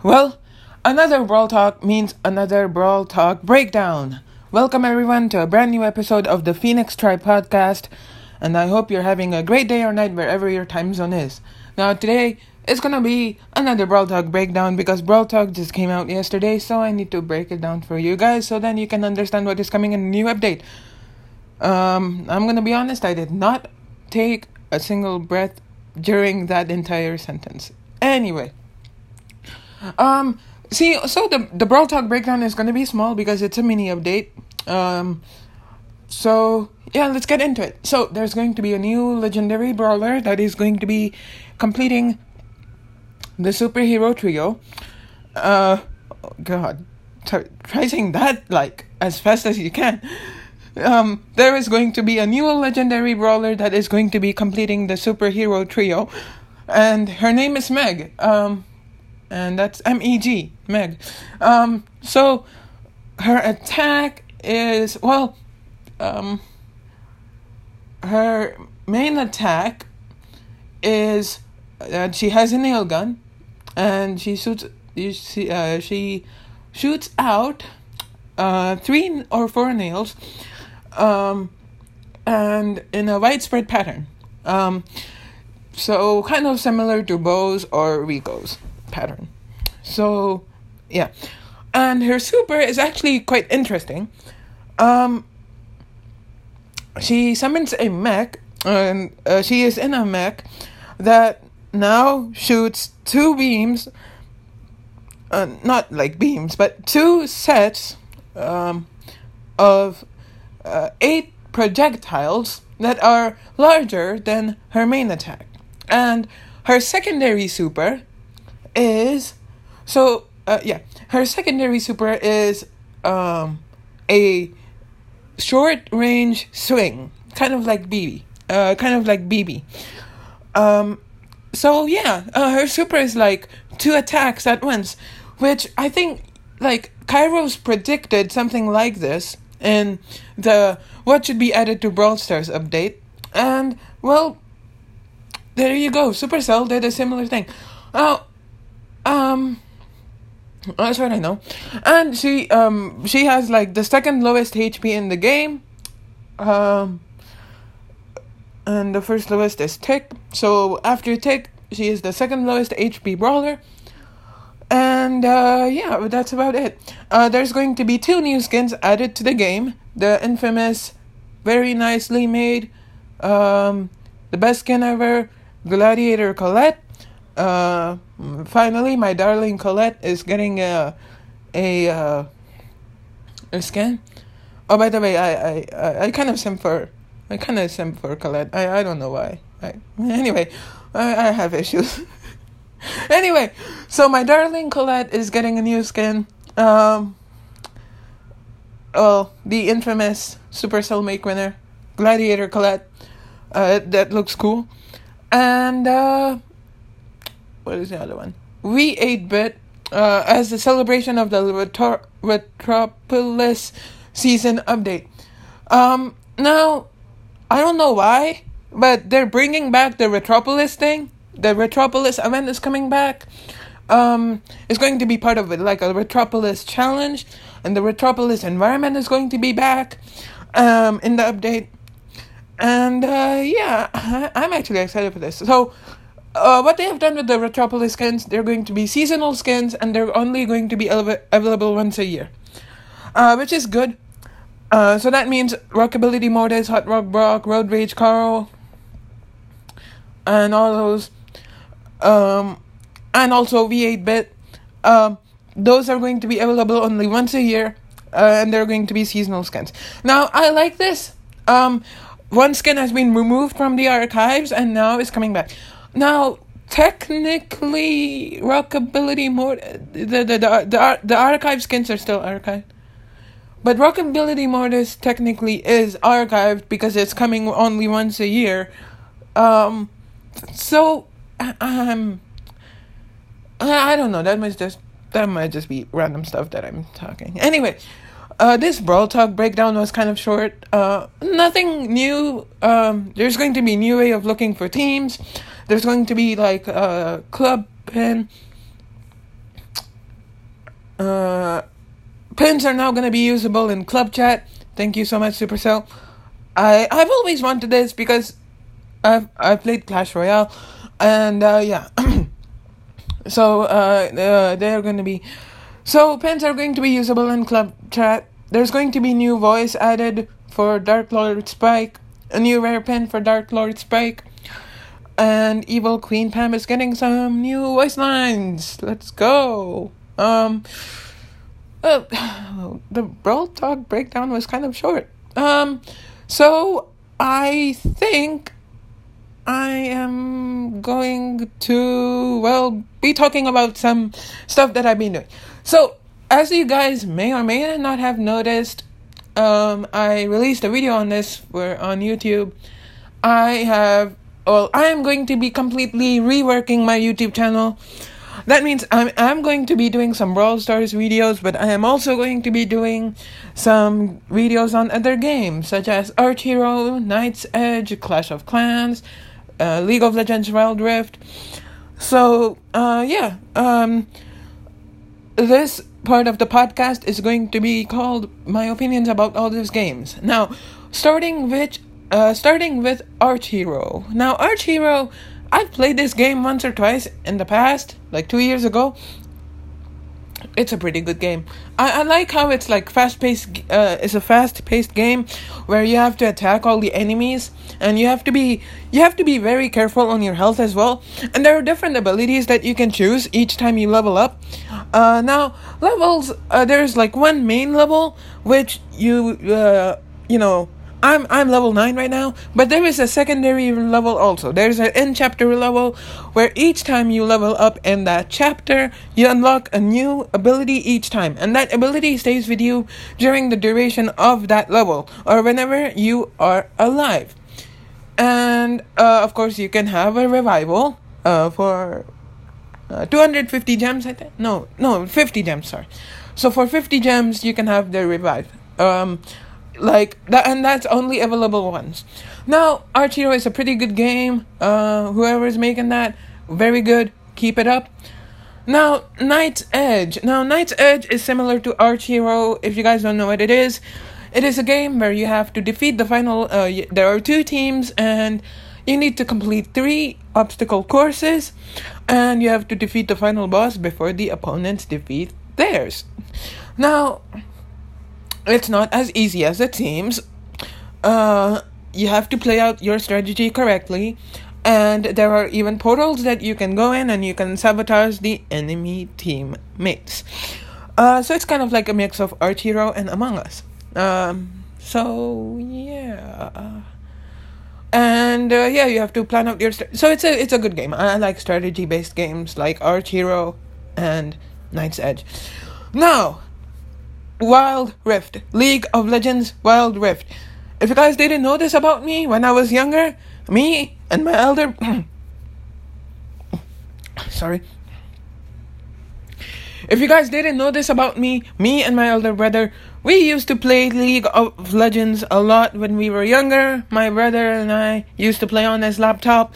Well, another Brawl Talk means another Brawl Talk breakdown. Welcome everyone to a brand new episode of the Phoenix Tribe podcast, and I hope you're having a great day or night wherever your time zone is. Now, today it's gonna be another Brawl Talk breakdown because Brawl Talk just came out yesterday, so I need to break it down for you guys so then you can understand what is coming in new update. Um, I'm gonna be honest, I did not take a single breath during that entire sentence. Anyway. Um, see, so the the Brawl Talk breakdown is gonna be small because it's a mini update. Um, so yeah, let's get into it. So there's going to be a new legendary brawler that is going to be completing the superhero trio. Uh, oh God, try, try saying that like as fast as you can. Um, there is going to be a new legendary brawler that is going to be completing the superhero trio, and her name is Meg. Um, and that's M E G, Meg. Um, so her attack is well, um, her main attack is uh, she has a nail gun, and she shoots. See, uh, she shoots out uh, three or four nails, um, and in a widespread pattern. Um, so kind of similar to Bo's or Rico's pattern. So, yeah. And her super is actually quite interesting. Um, she summons a mech, and uh, she is in a mech that now shoots two beams. Uh, not like beams, but two sets um, of uh, eight projectiles that are larger than her main attack. And her secondary super is so uh, yeah her secondary super is um a short range swing kind of like Bibi uh kind of like Bibi um so yeah uh, her super is like two attacks at once which I think like Kairos predicted something like this in the what should be added to Brawl Stars update. And well there you go Supercell did a similar thing. Oh um, that's what I know. And she um she has like the second lowest HP in the game. Um, and the first lowest is Tick. So after Tick, she is the second lowest HP brawler. And uh, yeah, that's about it. Uh, there's going to be two new skins added to the game. The infamous, very nicely made, um, the best skin ever, Gladiator Colette uh, finally, my darling Colette is getting a a uh, a scan. Oh, by the way, I I I kind of sim for I kind of sim for Colette. I I don't know why. I anyway, I I have issues. anyway, so my darling Colette is getting a new skin. Um. Well, the infamous Supercell Make winner, Gladiator Colette. Uh, that looks cool, and uh what is the other one? V8 bit uh, as the celebration of the Retro- Retropolis season update. Um, now, I don't know why, but they're bringing back the Retropolis thing. The Retropolis event is coming back. Um, it's going to be part of it, like a Retropolis challenge, and the Retropolis environment is going to be back um, in the update. And uh, yeah, I- I'm actually excited for this. So, uh, what they have done with the Retropolis skins, they're going to be seasonal skins and they're only going to be available once a year, uh, which is good. Uh, so that means Rockabilly Mortis, Hot Rock Brock, Road Rage Carl, and all those, um, and also V8 bit. Um, those are going to be available only once a year, uh, and they're going to be seasonal skins. Now, I like this. Um, one skin has been removed from the archives and now it's coming back. Now, technically, Rockabilly more the the the the, the archive skins are still archived, but Rockabilly Mortis technically is archived because it's coming only once a year. Um, so um, I don't know. That might just that might just be random stuff that I'm talking. Anyway, uh, this Brawl Talk breakdown was kind of short. Uh, nothing new. Um, there's going to be a new way of looking for teams. There's going to be like a club pin. uh, pins are now gonna be usable in club chat. Thank you so much, Supercell. I I've always wanted this because I've I've played Clash Royale, and uh, yeah. so uh, uh, they're gonna be so pins are going to be usable in club chat. There's going to be new voice added for Dark Lord Spike, a new rare pin for Dark Lord Spike, and Evil Queen Pam is getting some new voice lines. Let's go. Um, uh, the Brawl Talk breakdown was kind of short. Um, so I think I am going to, well, be talking about some stuff that I've been doing. So, as you guys may or may not have noticed, um, I released a video on this for on YouTube. I have, well, I am going to be completely reworking my YouTube channel. That means I'm, I'm going to be doing some Brawl Stars videos, but I am also going to be doing some videos on other games, such as Archero, Knight's Edge, Clash of Clans, uh, League of Legends Wild Rift. So, uh, yeah, um, this part of the podcast is going to be called my opinions about all these games. Now, starting with, uh, starting with Archero. Now, Archero, I've played this game once or twice in the past, like two years ago, it's a pretty good game. I, I like how it's like fast paced. Uh, it's a fast paced game where you have to attack all the enemies, and you have to be you have to be very careful on your health as well. And there are different abilities that you can choose each time you level up. Uh, now levels. Uh, there's like one main level which you uh, you know I'm I'm level 9 right now, but there is a secondary level also. There's an end chapter level where each time you level up in that chapter, you unlock a new ability each time, and that ability stays with you during the duration of that level or whenever you are alive. And uh, of course, you can have a revival uh, for uh, 250 gems, I think. No, no, 50 gems, sorry. So for 50 gems, you can have the revive. Um, like that and that's only available once. Now archero is a pretty good game. Uh whoever's making that very good. Keep it up. Now knight's edge. Now knight's edge is similar to archero if you guys don't know what it is. It is a game where you have to defeat the final uh, there are two teams and you need to complete three obstacle courses and you have to defeat the final boss before the opponents defeat theirs. Now it's not as easy as it seems. Uh, you have to play out your strategy correctly, and there are even portals that you can go in and you can sabotage the enemy teammates. Uh, so it's kind of like a mix of Archero and Among Us. Um, so yeah. And uh, yeah, you have to plan out your. St- so it's a it's a good game. I, like strategy based games like Archero and Knight's Edge. Now, Wild Rift. League of Legends Wild Rift. If you guys didn't know this about me when I was younger, me and my elder. Sorry. If you guys didn't know this about me, me and my elder brother, we used to play League of Legends a lot when we were younger. My brother and I used to play on his laptop.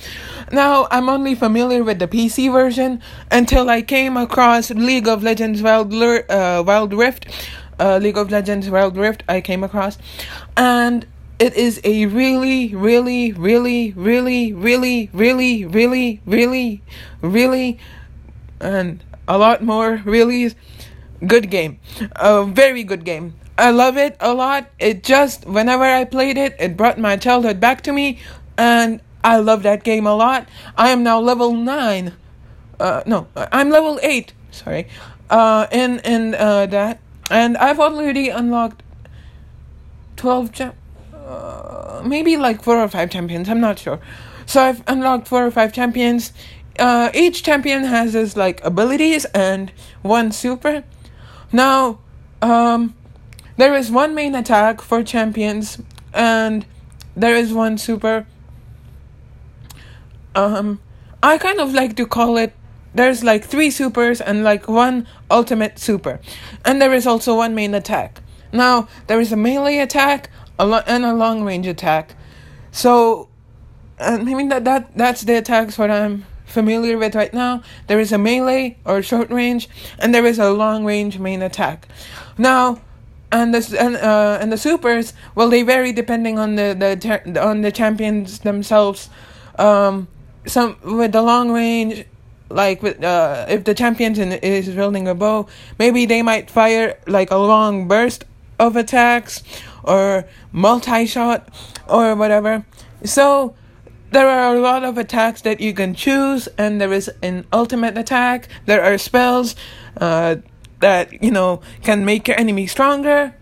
Now, I'm only familiar with the PC version until I came across League of Legends Wild, uh, Wild Rift uh, League of Legends Wild Rift I came across, and it is a really, really, really, really, really, really, really, really, really, and a lot more really good game. A very good game. I love it a lot. It just, whenever I played it, it brought my childhood back to me, and I love that game a lot. I am now level 9. Uh, no, I'm level 8, sorry, uh, in, in, uh, that. And I've already unlocked 12 cha- uh, maybe like 4 or 5 champions, I'm not sure. So I've unlocked 4 or 5 champions. Uh, each champion has his like abilities and one super. Now, um, there is one main attack for champions and there is one super. Um, I kind of like to call it there's like three supers and like one ultimate super. And there is also one main attack. Now, there is a melee attack a lo- and a long range attack. So, I mean, that, that that's the attacks what I'm familiar with right now, there is a melee or short range, and there is a long range main attack. Now, and the and, uh, and the supers, well, they vary depending on the the on the champions themselves. Um, some with the long range, like with uh, if the champion is building a bow, maybe they might fire like a long burst of attacks or multi shot or whatever. So there are a lot of attacks that you can choose, and there is an ultimate attack. There are spells uh, that you know can make your enemy stronger.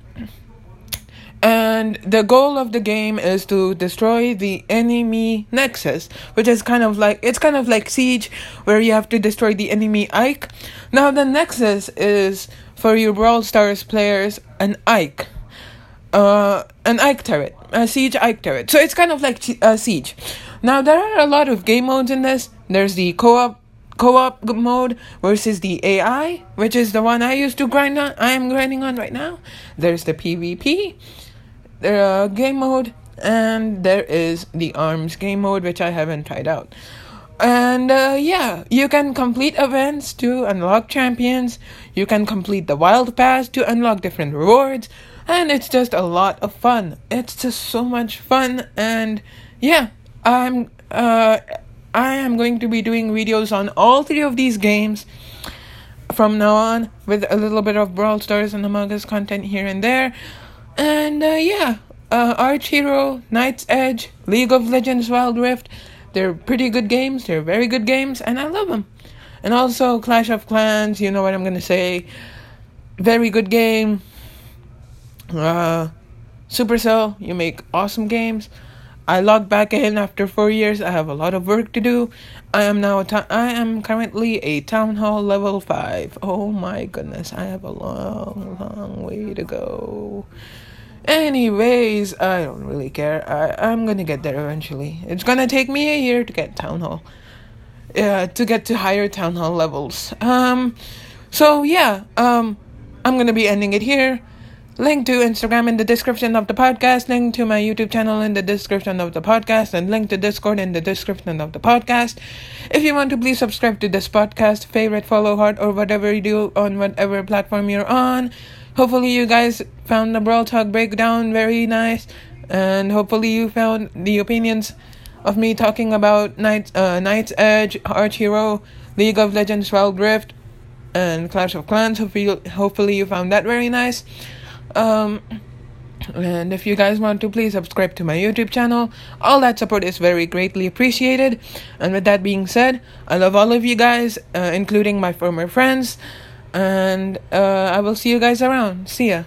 And the goal of the game is to destroy the enemy nexus, which is kind of like it's kind of like Siege, where you have to destroy the enemy Ike. Now the nexus is for your Brawl Stars players an Ike, uh, an Ike turret, a Siege Ike turret. So it's kind of like a uh, Siege. Now there are a lot of game modes in this. There's the co-op co-op mode versus the AI, which is the one I used to grind on. I am grinding on right now. There's the PvP, the uh, game mode, and there is the arms game mode, which I haven't tried out. And uh, yeah, you can complete events to unlock champions. You can complete the wild pass to unlock different rewards, and it's just a lot of fun. It's just so much fun, and yeah, I'm uh I am going to be doing videos on all three of these games from now on with a little bit of Brawl Stars and Among Us content here and there. And uh, yeah, uh, Archero, Knight's Edge, League of Legends Wild Rift, they're pretty good games. They're very good games, and I love them. And also Clash of Clans, you know what I'm gonna say. Very good game. Uh, Supercell, you make awesome games. I logged back in after four years. I have a lot of work to do. I am now. Ta- I am currently a town hall level five. Oh my goodness, I have a long, long way to go. Anyways, I don't really care. I I'm gonna get there eventually. It's gonna take me a year to get town hall. Yeah, to get to higher town hall levels. Um, so yeah. Um, I'm gonna be ending it here. Link to Instagram in the description of the podcast, link to my YouTube channel in the description of the podcast, and link to Discord in the description of the podcast. If you want to please subscribe to this podcast, favorite, follow, heart, or whatever you do on whatever platform you're on. Hopefully, you guys found the Brawl Talk breakdown very nice, and hopefully, you found the opinions of me talking about Knights, uh, Knight's Edge, Archero, League of Legends Wild Rift, and Clash of Clans. Hopefully, hopefully you found that very nice. Um, and if you guys want to, please subscribe to my YouTube channel. All that support is very greatly appreciated. And with that being said, I love all of you guys, uh, including my former friends. And uh, I will see you guys around. See ya.